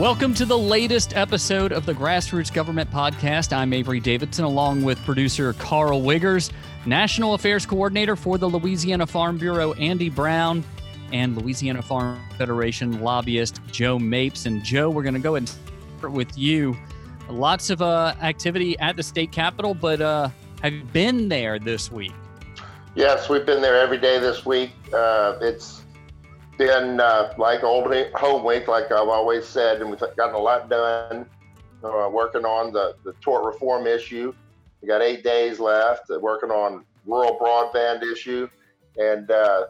Welcome to the latest episode of the Grassroots Government Podcast. I'm Avery Davidson, along with producer Carl Wiggers, National Affairs Coordinator for the Louisiana Farm Bureau, Andy Brown, and Louisiana Farm Federation lobbyist Joe Mapes. And Joe, we're going to go and start with you. Lots of uh, activity at the state capitol, but uh, have you been there this week? Yes, we've been there every day this week. Uh, it's been uh, like old home week, like I've always said, and we've gotten a lot done. Uh, working on the, the tort reform issue. We got eight days left. Uh, working on rural broadband issue, and uh,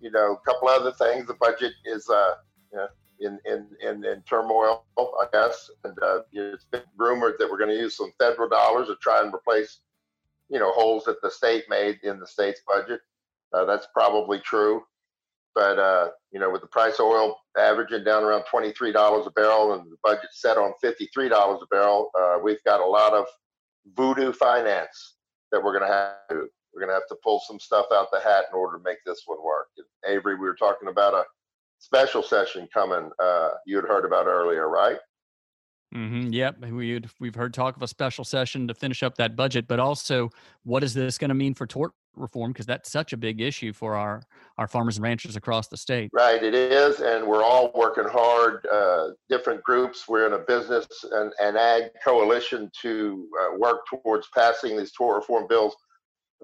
you know a couple other things. The budget is uh, you know, in, in in in turmoil, I guess, and uh, it's been rumored that we're going to use some federal dollars to try and replace you know holes that the state made in the state's budget. that's probably true. But uh, you know, with the price of oil averaging down around twenty-three dollars a barrel and the budget set on fifty-three dollars a barrel, uh, we've got a lot of voodoo finance that we're going to have to. We're going to have to pull some stuff out the hat in order to make this one work. And Avery, we were talking about a special session coming. Uh, you had heard about earlier, right? Mm-hmm, yep, we we've heard talk of a special session to finish up that budget, but also what is this going to mean for tort reform? Because that's such a big issue for our our farmers and ranchers across the state. Right, it is, and we're all working hard. Uh, different groups. We're in a business and, and ag coalition to uh, work towards passing these tort reform bills.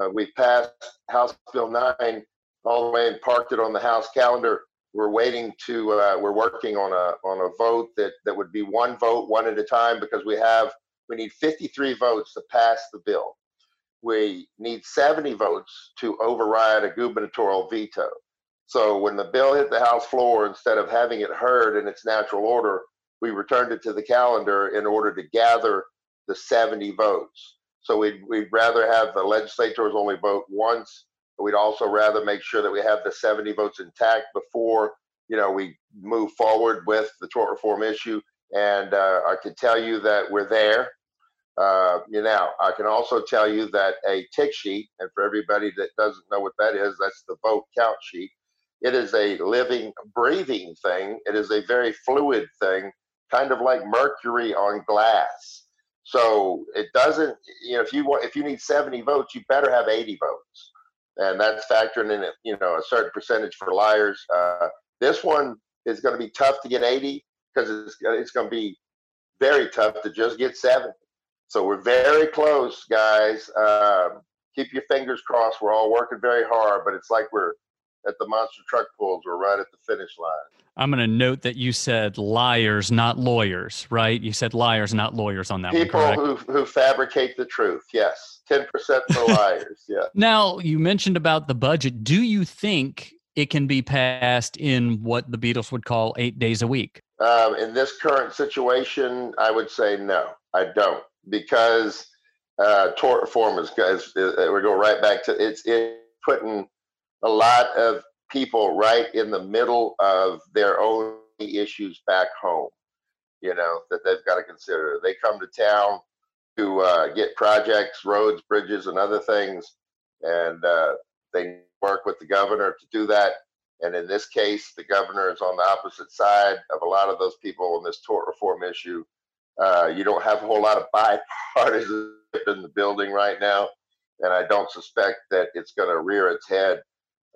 Uh, we've passed House Bill nine all the way and parked it on the House calendar we're waiting to uh, we're working on a on a vote that that would be one vote one at a time because we have we need 53 votes to pass the bill we need 70 votes to override a gubernatorial veto so when the bill hit the house floor instead of having it heard in its natural order we returned it to the calendar in order to gather the 70 votes so we'd, we'd rather have the legislators only vote once We'd also rather make sure that we have the 70 votes intact before you know we move forward with the tort reform issue. And uh, I can tell you that we're there. Uh, you know, I can also tell you that a tick sheet, and for everybody that doesn't know what that is, that's the vote count sheet. It is a living, breathing thing. It is a very fluid thing, kind of like mercury on glass. So it doesn't, you know, if you want, if you need 70 votes, you better have 80 votes and that's factoring in you know a certain percentage for liars. Uh, this one is going to be tough to get 80 because it's it's going to be very tough to just get 70. So we're very close, guys. Um, keep your fingers crossed. We're all working very hard, but it's like we're at the monster truck pulls. We're right at the finish line. I'm going to note that you said liars, not lawyers, right? You said liars, not lawyers on that People one, who, who fabricate the truth. Yes. 10% for liars. Yeah. Now, you mentioned about the budget. Do you think it can be passed in what the Beatles would call eight days a week? Um, in this current situation, I would say no, I don't, because uh, tort reform is, is, is, we go right back to it's it putting a lot of people right in the middle of their own issues back home, you know, that they've got to consider. They come to town to uh, get projects, roads, bridges, and other things, and uh, they work with the governor to do that. And in this case, the governor is on the opposite side of a lot of those people on this tort reform issue. Uh, you don't have a whole lot of bipartisanship in the building right now, and I don't suspect that it's going to rear its head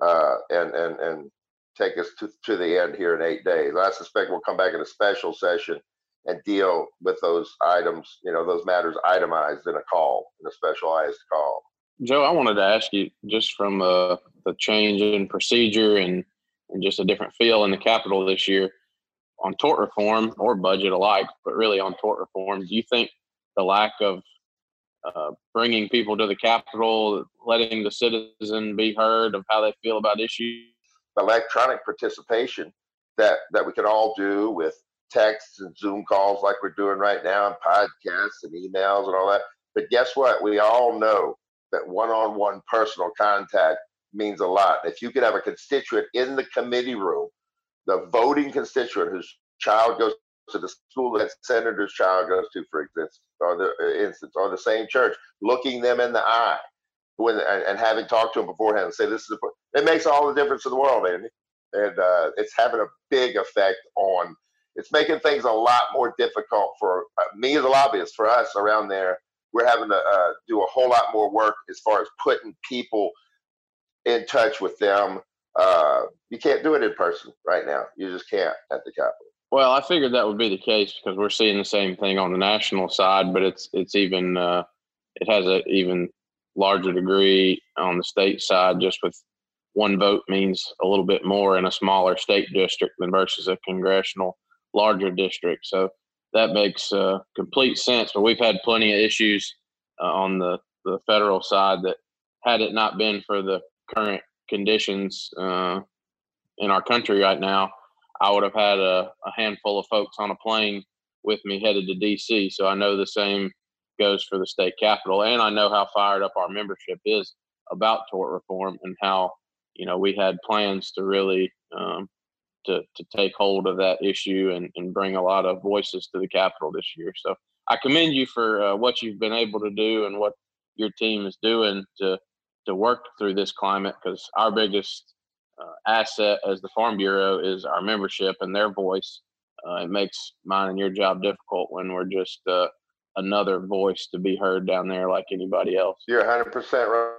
uh, and and and take us to, to the end here in eight days. I suspect we'll come back in a special session and deal with those items, you know, those matters itemized in a call, in a specialized call. Joe, I wanted to ask you just from uh, the change in procedure and, and just a different feel in the Capitol this year on tort reform or budget alike, but really on tort reform. Do you think the lack of uh, bringing people to the Capitol, letting the citizen be heard of how they feel about issues. Electronic participation that that we can all do with texts and Zoom calls like we're doing right now, and podcasts and emails and all that. But guess what? We all know that one-on-one personal contact means a lot. If you could have a constituent in the committee room, the voting constituent whose child goes to the school that senator's child goes to, for instance, or the uh, instance, or the same church, looking them in the eye when and, and having talked to them beforehand and say this is a, it makes all the difference in the world, Andy. And uh, it's having a big effect on it's making things a lot more difficult for uh, me as a lobbyist, for us around there. We're having to uh, do a whole lot more work as far as putting people in touch with them. Uh, you can't do it in person right now. You just can't at the Capitol. Well, I figured that would be the case because we're seeing the same thing on the national side, but it's it's even uh, it has an even larger degree on the state side, just with one vote means a little bit more in a smaller state district than versus a congressional larger district. So that makes uh, complete sense. But we've had plenty of issues uh, on the, the federal side that had it not been for the current conditions uh, in our country right now, I would have had a, a handful of folks on a plane with me headed to DC. So I know the same goes for the state capitol, and I know how fired up our membership is about tort reform and how you know we had plans to really um, to to take hold of that issue and, and bring a lot of voices to the capitol this year. So I commend you for uh, what you've been able to do and what your team is doing to to work through this climate because our biggest uh, asset as the Farm Bureau is our membership and their voice. Uh, it makes mine and your job difficult when we're just uh, another voice to be heard down there like anybody else. You're 100%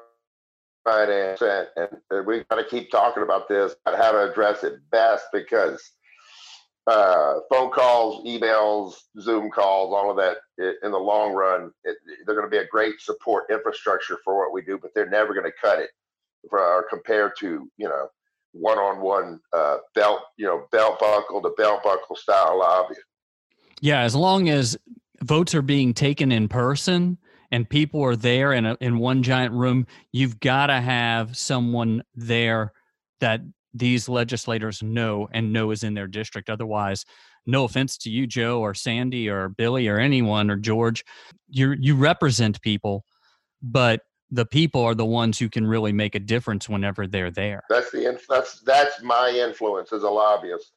right. And, and we got to keep talking about this, about how to address it best because uh, phone calls, emails, Zoom calls, all of that in the long run, it, they're going to be a great support infrastructure for what we do, but they're never going to cut it for, compared to, you know, one-on-one uh, belt, you know, belt buckle to belt buckle style lobby. Yeah, as long as votes are being taken in person and people are there in a, in one giant room, you've got to have someone there that these legislators know and know is in their district. Otherwise, no offense to you, Joe or Sandy or Billy or anyone or George, you you represent people, but the people are the ones who can really make a difference whenever they're there. That's the that's that's my influence as a lobbyist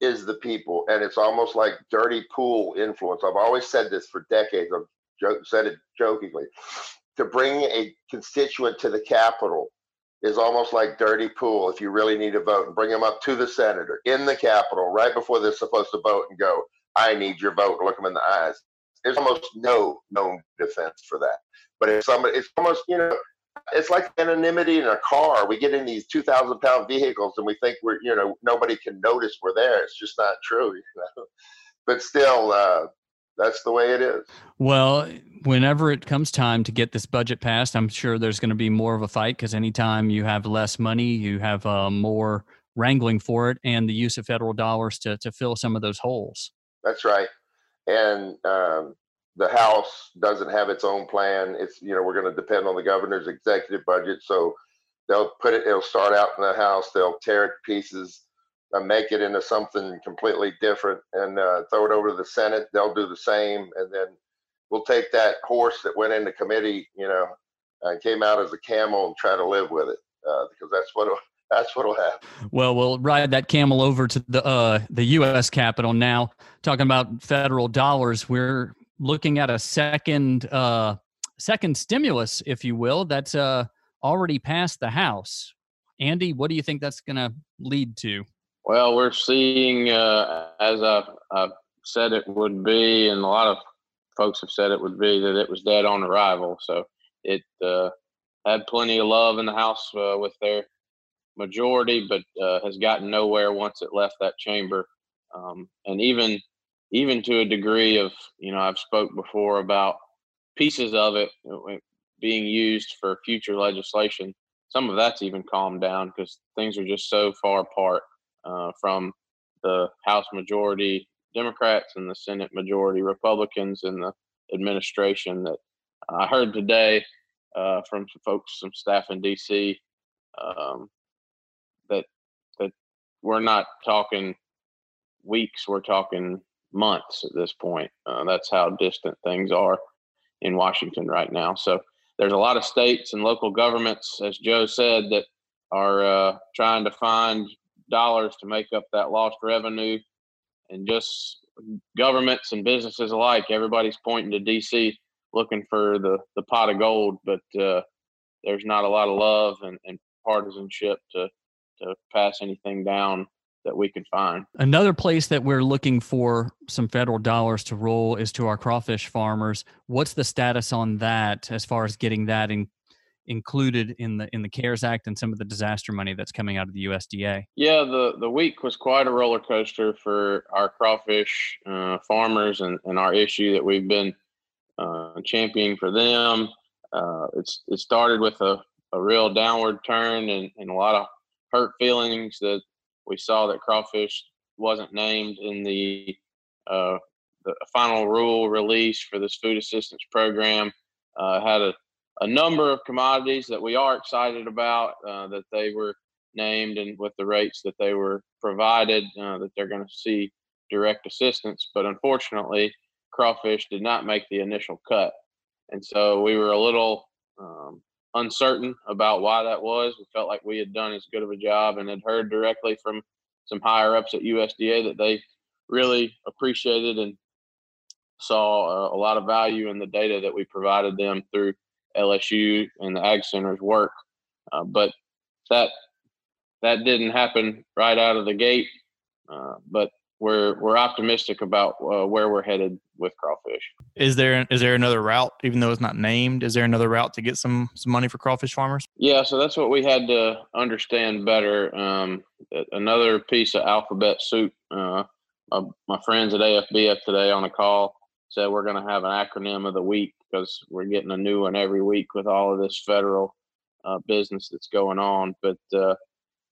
is the people, and it's almost like dirty pool influence. I've always said this for decades. I've said it jokingly. To bring a constituent to the Capitol is almost like dirty pool if you really need a vote and bring them up to the senator in the Capitol right before they're supposed to vote and go, I need your vote, look them in the eyes. There's almost no known defense for that. But if somebody, it's almost, you know, it's like anonymity in a car. We get in these 2,000 pound vehicles and we think we're, you know, nobody can notice we're there. It's just not true. You know? But still, uh, that's the way it is. Well, whenever it comes time to get this budget passed, I'm sure there's going to be more of a fight because anytime you have less money, you have uh, more wrangling for it and the use of federal dollars to, to fill some of those holes. That's right. And um, the House doesn't have its own plan. It's, you know, we're going to depend on the governor's executive budget. So they'll put it, it'll start out in the House, they'll tear it to pieces make it into something completely different and uh, throw it over to the Senate. They'll do the same, and then we'll take that horse that went into committee, you know, and came out as a camel and try to live with it uh, because that's what that's what'll happen. Well, we'll ride that camel over to the uh, the U.S. Capitol now. Talking about federal dollars, we're looking at a second uh, second stimulus, if you will, that's uh, already passed the House. Andy, what do you think that's going to lead to? Well, we're seeing, uh, as I, I said it would be, and a lot of folks have said it would be, that it was dead on arrival. So it uh, had plenty of love in the House uh, with their majority, but uh, has gotten nowhere once it left that chamber. Um, and even even to a degree of, you know, I've spoke before about pieces of it being used for future legislation. Some of that's even calmed down because things are just so far apart uh, from the House majority Democrats and the Senate majority Republicans and the administration that I heard today uh, from folks, some staff in D.C. Um, that that we're not talking weeks, we're talking months at this point. Uh, that's how distant things are in Washington right now. So there's a lot of states and local governments, as Joe said, that are uh, trying to find dollars to make up that lost revenue. And just governments and businesses alike, everybody's pointing to DC looking for the, the pot of gold, but uh, there's not a lot of love and, and partisanship to, to pass anything down that we can find. Another place that we're looking for some federal dollars to roll is to our crawfish farmers. What's the status on that as far as getting that in, included in the in the CARES Act and some of the disaster money that's coming out of the USDA? Yeah, the the week was quite a roller coaster for our crawfish uh, farmers and, and our issue that we've been uh, championing for them. Uh, it's it started with a, a real downward turn and, and a lot of hurt feelings that we saw that crawfish wasn't named in the uh, the final rule release for this food assistance program. Uh, had a, a number of commodities that we are excited about uh, that they were named and with the rates that they were provided uh, that they're going to see direct assistance. But unfortunately, crawfish did not make the initial cut, and so we were a little um, uncertain about why that was. We felt like we had done as good of a job and had heard directly from some higher ups at USDA that they really appreciated and saw a, a lot of value in the data that we provided them through LSU and the Ag Center's work. Uh, but that that didn't happen right out of the gate. Uh, but we're we're optimistic about uh, where we're headed with crawfish. Is there is there another route, even though it's not named? Is there another route to get some some money for crawfish farmers? Yeah, so that's what we had to understand better. Um, another piece of alphabet soup. Uh, my, my friends at AFBF today on a call said we're going to have an acronym of the week because we're getting a new one every week with all of this federal uh, business that's going on. But uh,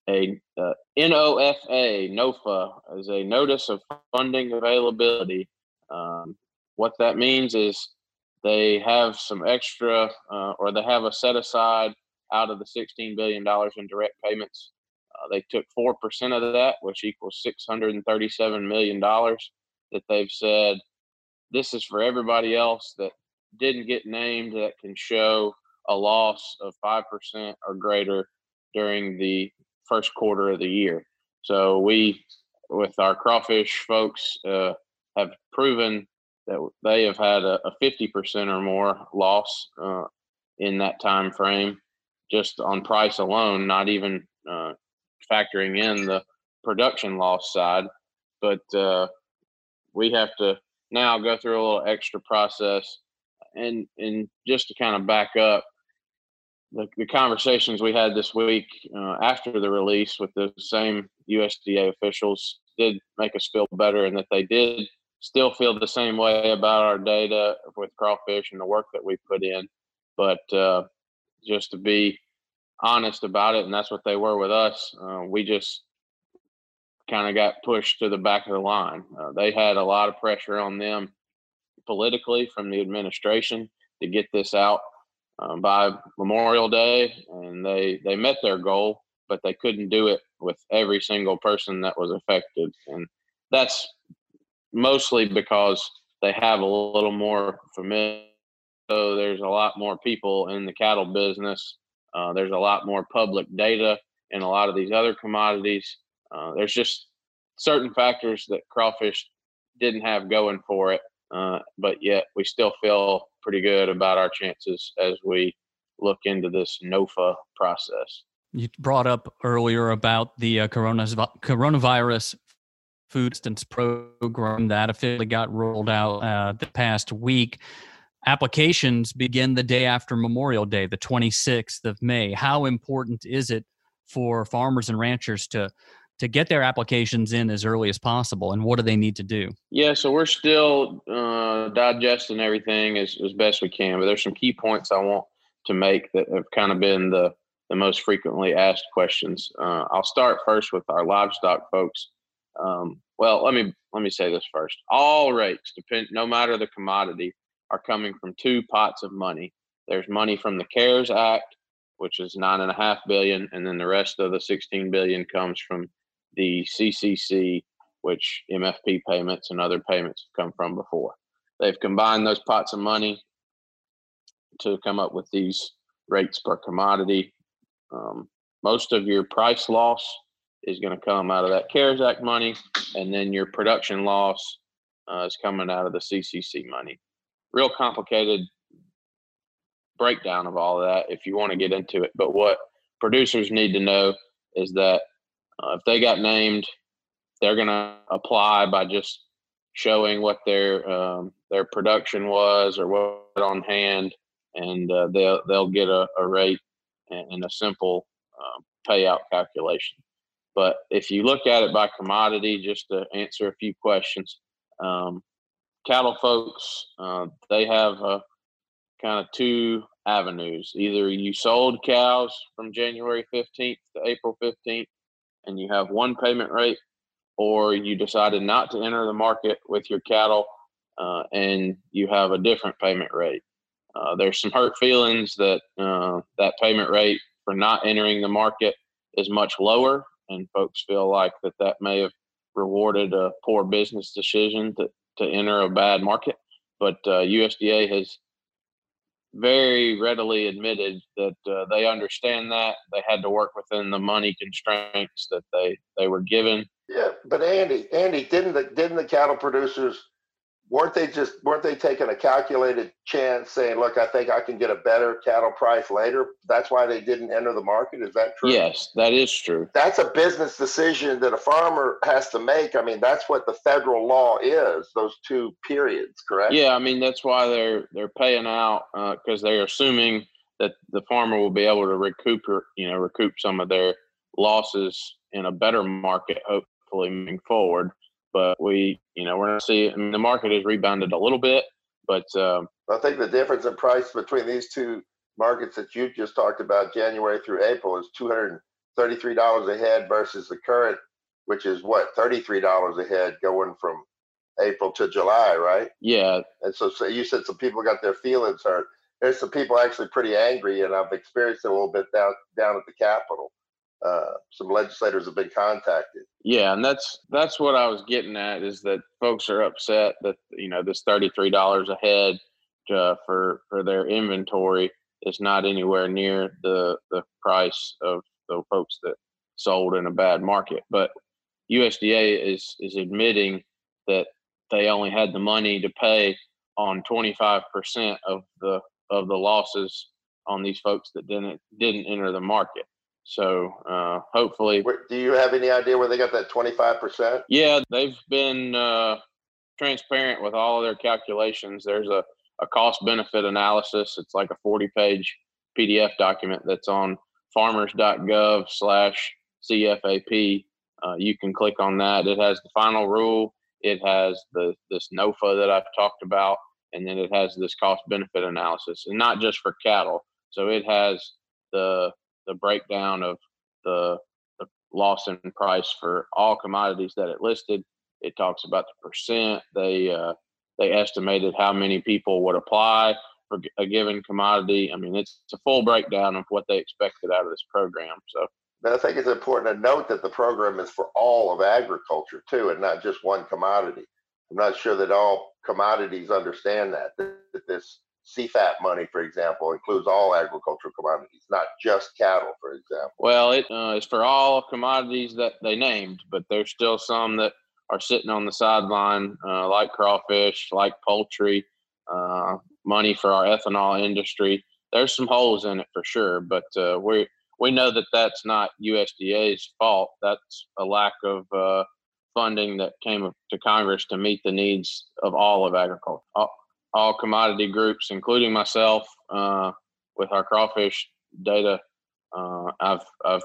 a uh, NOFA, NOFA, is a notice of funding availability. Um, what that means is they have some extra, uh, or they have a set aside out of the $16 billion in direct payments. Uh, they took 4% of that, which equals $637 million that they've said this is for everybody else that didn't get named that can show a loss of 5% or greater during the first quarter of the year. So we, with our crawfish folks, uh, have proven that they have had a, a 50% or more loss uh, in that time frame, just on price alone, not even uh, factoring in the production loss side. But uh, we have to now go through a little extra process, and and just to kind of back up, the, the conversations we had this week uh, after the release with the same USDA officials did make us feel better, and that they did still feel the same way about our data with crawfish and the work that we put in. But uh, just to be honest about it, and that's what they were with us. Uh, we just kind of got pushed to the back of the line. Uh, they had a lot of pressure on them politically from the administration to get this out um, by Memorial Day, and they they met their goal, but they couldn't do it with every single person that was affected, and that's mostly because they have a little more familiar. So there's a lot more people in the cattle business. Uh, there's a lot more public data in a lot of these other commodities. Uh, there's just certain factors that crawfish didn't have going for it, uh, but yet we still feel pretty good about our chances as we look into this NOFA process. You brought up earlier about the uh, coronavirus food assistance program that officially got rolled out uh, the past week. Applications begin the day after Memorial Day, the 26th of May. How important is it for farmers and ranchers to to get their applications in as early as possible and what do they need to do? Yeah so we're still uh, digesting everything as, as best we can but there's some key points i want to make that have kind of been the, the most frequently asked questions. Uh, i'll start first with our livestock folks. Um, well let me let me say this first. All rates depend no matter the commodity are coming from two pots of money. There's money from the cares act which is nine and a half billion and then the rest of the 16 billion comes from the CCC, which MFP payments and other payments have come from before. They've combined those pots of money to come up with these rates per commodity. Um, most of your price loss is going to come out of that CARES Act money, and then your production loss uh, is coming out of the CCC money. Real complicated breakdown of all of that if you want to get into it. But what producers need to know is that uh, if they got named they're going to apply by just showing what their um, their production was or what on hand, and uh, they'll they'll get a, a rate and, a simple um, payout calculation. But if you look at it by commodity, just to answer a few questions, um, cattle folks uh, they have uh, kind of two avenues. Either you sold cows from January 15th to April 15th, and you have one payment rate, or you decided not to enter the market with your cattle uh, and you have a different payment rate. Uh, there's some hurt feelings that uh, that payment rate for not entering the market is much lower, and folks feel like that that may have rewarded a poor business decision to, to enter a bad market. But USDA uh, has very readily admitted that uh, they understand that they had to work within the money constraints that they they were given. Yeah, but Andy, Andy, didn't the didn't the cattle producers weren't they just weren't they taking a calculated chance saying look i think i can get a better cattle price later? That's why they didn't enter the market? Is that true? Yes that is true. That's a business decision that a farmer has to make. I mean that's what the federal law is those two periods correct? Yeah i mean that's why they're they're paying out because uh, they're assuming that the farmer will be able to recoup you know recoup some of their losses in a better market hopefully moving forward but we, you know, we're going to see. I mean, the market has rebounded a little bit, but um, I think the difference in price between these two markets that you just talked about, January through April, is two hundred thirty-three dollars a head versus the current, which is what thirty-three dollars a head going from April to July, right? Yeah. And so, so you said some people got their feelings hurt. There's some people actually pretty angry, and I've experienced it a little bit down down at the Capitol uh, some legislators have been contacted. Yeah, and that's that's what I was getting at is that folks are upset that you know this thirty three dollars a head uh, for for their inventory is not anywhere near the the price of the folks that sold in a bad market. But USDA is is admitting that they only had the money to pay on 25% of the of the losses on these folks that didn't didn't enter the market. So uh, hopefully, Where, do you have any idea where they got that twenty five percent? Yeah, they've been uh, transparent with all of their calculations. There's a, a cost benefit analysis. It's like a forty page PDF document that's on farmers.gov slash CFAP. Uh, you can click on that. It has the final rule. It has the this NOFA that I've talked about, and then it has this cost benefit analysis, and not just for cattle. So it has the the breakdown of the, the loss in price for all commodities that it listed. It talks about the percent. They uh, they estimated how many people would apply for a given commodity. I mean, it's, it's a full breakdown of what they expected out of this program. So. But I think it's important to note that the program is for all of agriculture too, and not just one commodity. I'm not sure that all commodities understand that, that this CFAP money, for example, includes all agricultural commodities, not just cattle, for example. Well, it uh, is for all commodities that they named, but there's still some that are sitting on the sideline, uh, like crawfish, like poultry, uh, money for our ethanol industry. There's some holes in it for sure, but uh, we we know that that's not USDA's fault. That's a lack of uh, funding that came to Congress to meet the needs of all of agriculture, commodity groups, including myself, uh, with our crawfish data. Uh, I've, I've,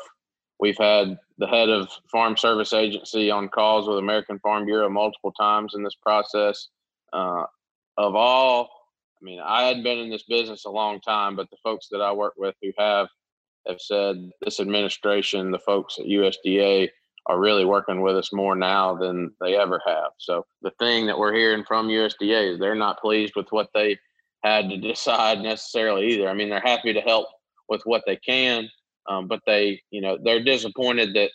we've had the head of Farm Service Agency on calls with American Farm Bureau multiple times in this process. Uh, of all, I mean, I hadn't been in this business a long time, but the folks that I work with who have have said this administration, the folks at USDA, are really working with us more now than they ever have. So the thing that we're hearing from USDA is they're not pleased with what they had to decide necessarily either. I mean, they're happy to help with what they can, um, but they, you know, they're disappointed that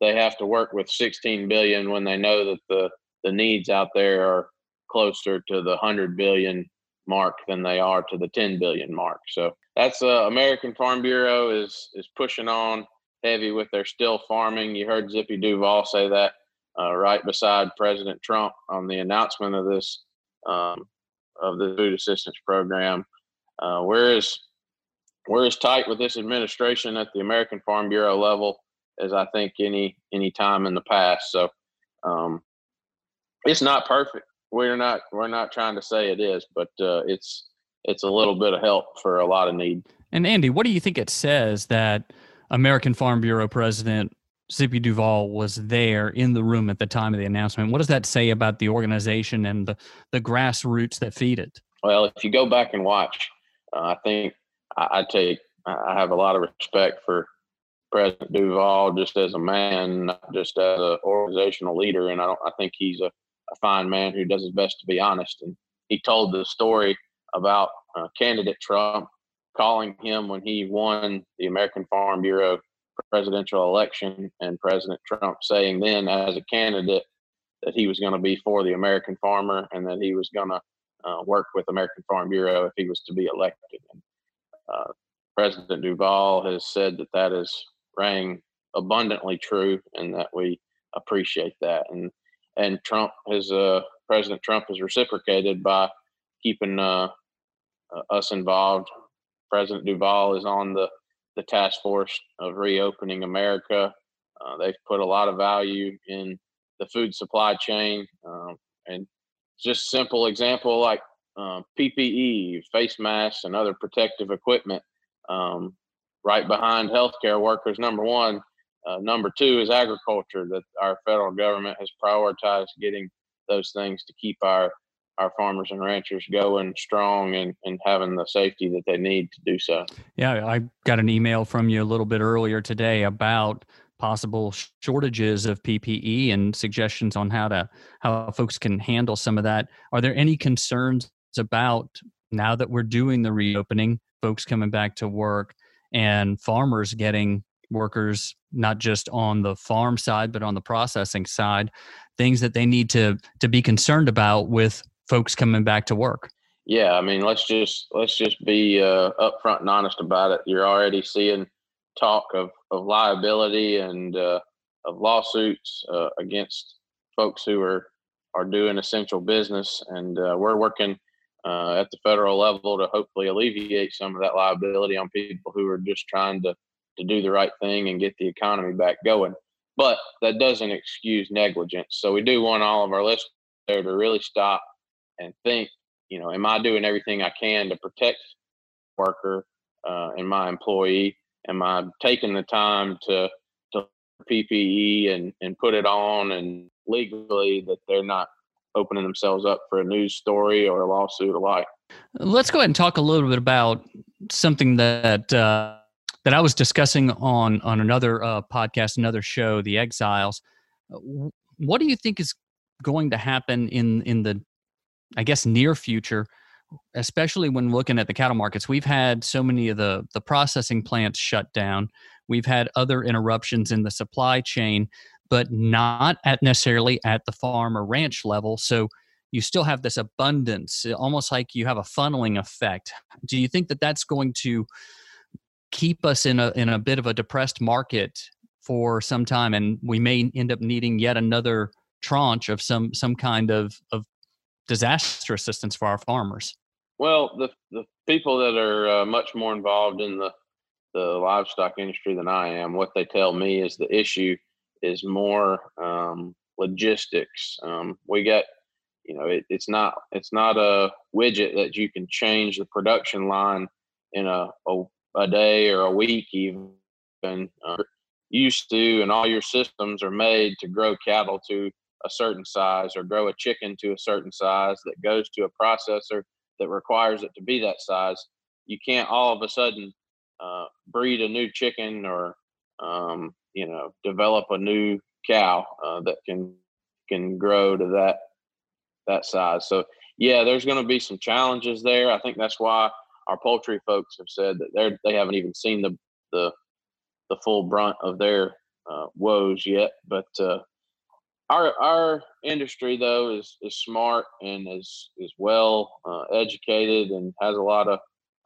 they have to work with 16 billion when they know that the the needs out there are closer to the 100 billion mark than they are to the 10 billion mark. So that's uh, American Farm Bureau is is pushing on heavy with their still farming. You heard Zippy Duval say that uh, right beside President Trump on the announcement of this um, of the food assistance program. Uh, we're as we're as tight with this administration at the American Farm Bureau level as I think any any time in the past. So Um, it's not perfect. We're not we're not trying to say it is, but uh, it's it's a little bit of help for a lot of need. And Andy, what do you think it says that American Farm Bureau President Zippy Duval was there in the room at the time of the announcement? What does that say about the organization and the, the grassroots that feed it? Well, if you go back and watch, uh, I think I, I take I have a lot of respect for President Duval just as a man, not just as an organizational leader. And I don't I think he's a, a fine man who does his best to be honest. And he told the story about uh, candidate Trump calling him when he won the American Farm Bureau presidential election and President Trump saying then as a candidate that he was going to be for the American farmer and that he was going to uh, work with American Farm Bureau if he was to be elected. And, uh, President Duval has said that that is rang abundantly true and that we appreciate that. And and Trump has uh, President Trump has reciprocated by keeping uh, uh, us involved. President Duval is on the the task force of reopening America. Uh, they've put a lot of value in the food supply chain, um, and just simple example like uh, PPE, face masks, and other protective equipment. Um, right behind healthcare workers, number one. Uh, number two is agriculture. That our federal government has prioritized getting those things to keep our our farmers and ranchers going strong and, and having the safety that they need to do so. Yeah, I got an email from you a little bit earlier today about possible shortages of PPE and suggestions on how to how folks can handle some of that. Are there any concerns about now that we're doing the reopening, folks coming back to work and farmers getting workers not just on the farm side but on the processing side things that they need to to be concerned about with folks coming back to work? Yeah, I mean, let's just let's just be uh, upfront and honest about it. You're already seeing talk of of liability and uh, of lawsuits uh, against folks who are are doing essential business, and uh, we're working uh, at the federal level to hopefully alleviate some of that liability on people who are just trying to to do the right thing and get the economy back going. But that doesn't excuse negligence. So we do want all of our listeners there to really stop and think, you know, am I doing everything I can to protect worker uh, and my employee? Am I taking the time to to PPE and and put it on and legally that they're not opening themselves up for a news story or a lawsuit alike? Let's go ahead and talk a little bit about something that. Uh, that I was discussing on on another uh, podcast, another show, The Exiles. What do you think is going to happen in in the I guess near future, especially when looking at the cattle markets, we've had so many of the the processing plants shut down. We've had other interruptions in the supply chain, but not at necessarily at the farm or ranch level. So you still have this abundance, eh, almost like you have a funneling effect. Do you think that that's going to keep us in a in a bit of a depressed market for some time, and we may end up needing yet another tranche of some some kind of of disaster assistance for our farmers? Well, the the people that are uh, much more involved in the the livestock industry than I am, what they tell me is the issue is more um, logistics. Um, we get, you know, it, it's not it's not a widget that you can change the production line in a a, a day or a week even. Uh, used to, and all your systems are made to grow cattle to a certain size or grow a chicken to a certain size that goes to a processor that requires it to be that size. You can't all of a sudden uh, breed a new chicken or um, you know develop a new cow uh, that can can grow to that that size. So yeah, there's going to be some challenges there. I think that's why our poultry folks have said that they they haven't even seen the the the full brunt of their uh, woes yet, but uh, our our industry though is is smart and is is well uh, educated and has a lot of,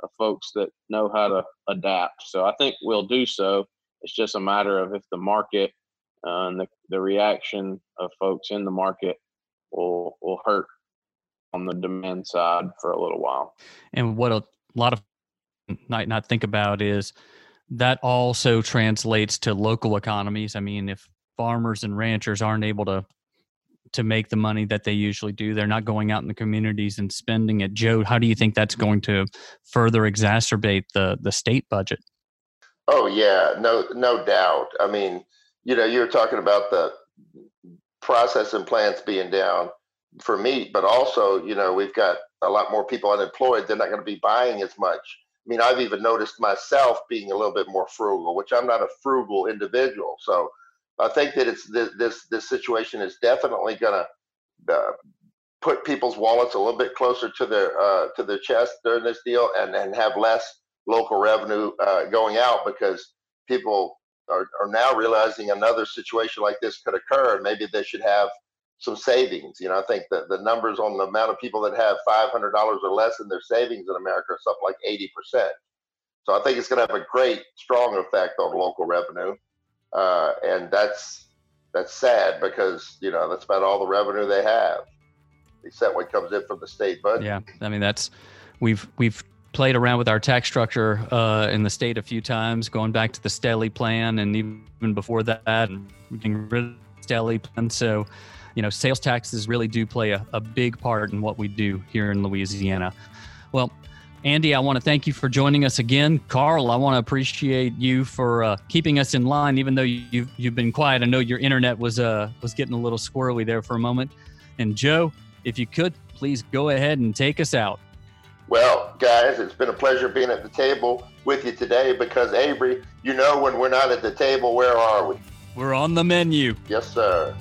of folks that know how to adapt. So I think we'll do so. It's just a matter of if the market uh, and the, the reaction of folks in the market will will hurt on the demand side for a little while. And what a lot of might not think about is that also translates to local economies. I mean, if farmers and ranchers aren't able to to make the money that they usually do. They're not going out in the communities and spending it. Joe, how do you think that's going to further exacerbate the the state budget? Oh yeah, no no doubt. I mean, you know, you're talking about the processing plants being down for meat, but also, you know, we've got a lot more people unemployed. They're not going to be buying as much. I mean, I've even noticed myself being a little bit more frugal, which I'm not a frugal individual. So I think that it's this this, situation is definitely going to uh, put people's wallets a little bit closer to their uh, to their chest during this deal, and and have less local revenue uh, going out because people are, are now realizing another situation like this could occur, and maybe they should have some savings. You know, I think that the numbers on the amount of people that have $500 or less in their savings in America are something like 80%. So I think it's going to have a great, strong effect on local revenue, uh, and that's that's sad because you know that's about all the revenue they have, except what comes in from the state budget. Yeah, I mean that's we've we've played around with our tax structure uh, in the state a few times, going back to the Stelly plan and even before that, and getting rid of Stelly plan. So you know, sales taxes really do play a, a big part in what we do here in Louisiana. Well, Andy, I want to thank you for joining us again. Carl, I want to appreciate you for uh, keeping us in line, even though you've, you've been quiet. I know your internet was uh, was getting a little squirrely there for a moment. And Joe, if you could, please go ahead and take us out. Well, guys, it's been a pleasure being at the table with you today because, Avery, you know, when we're not at the table, where are we? We're on the menu. Yes, sir.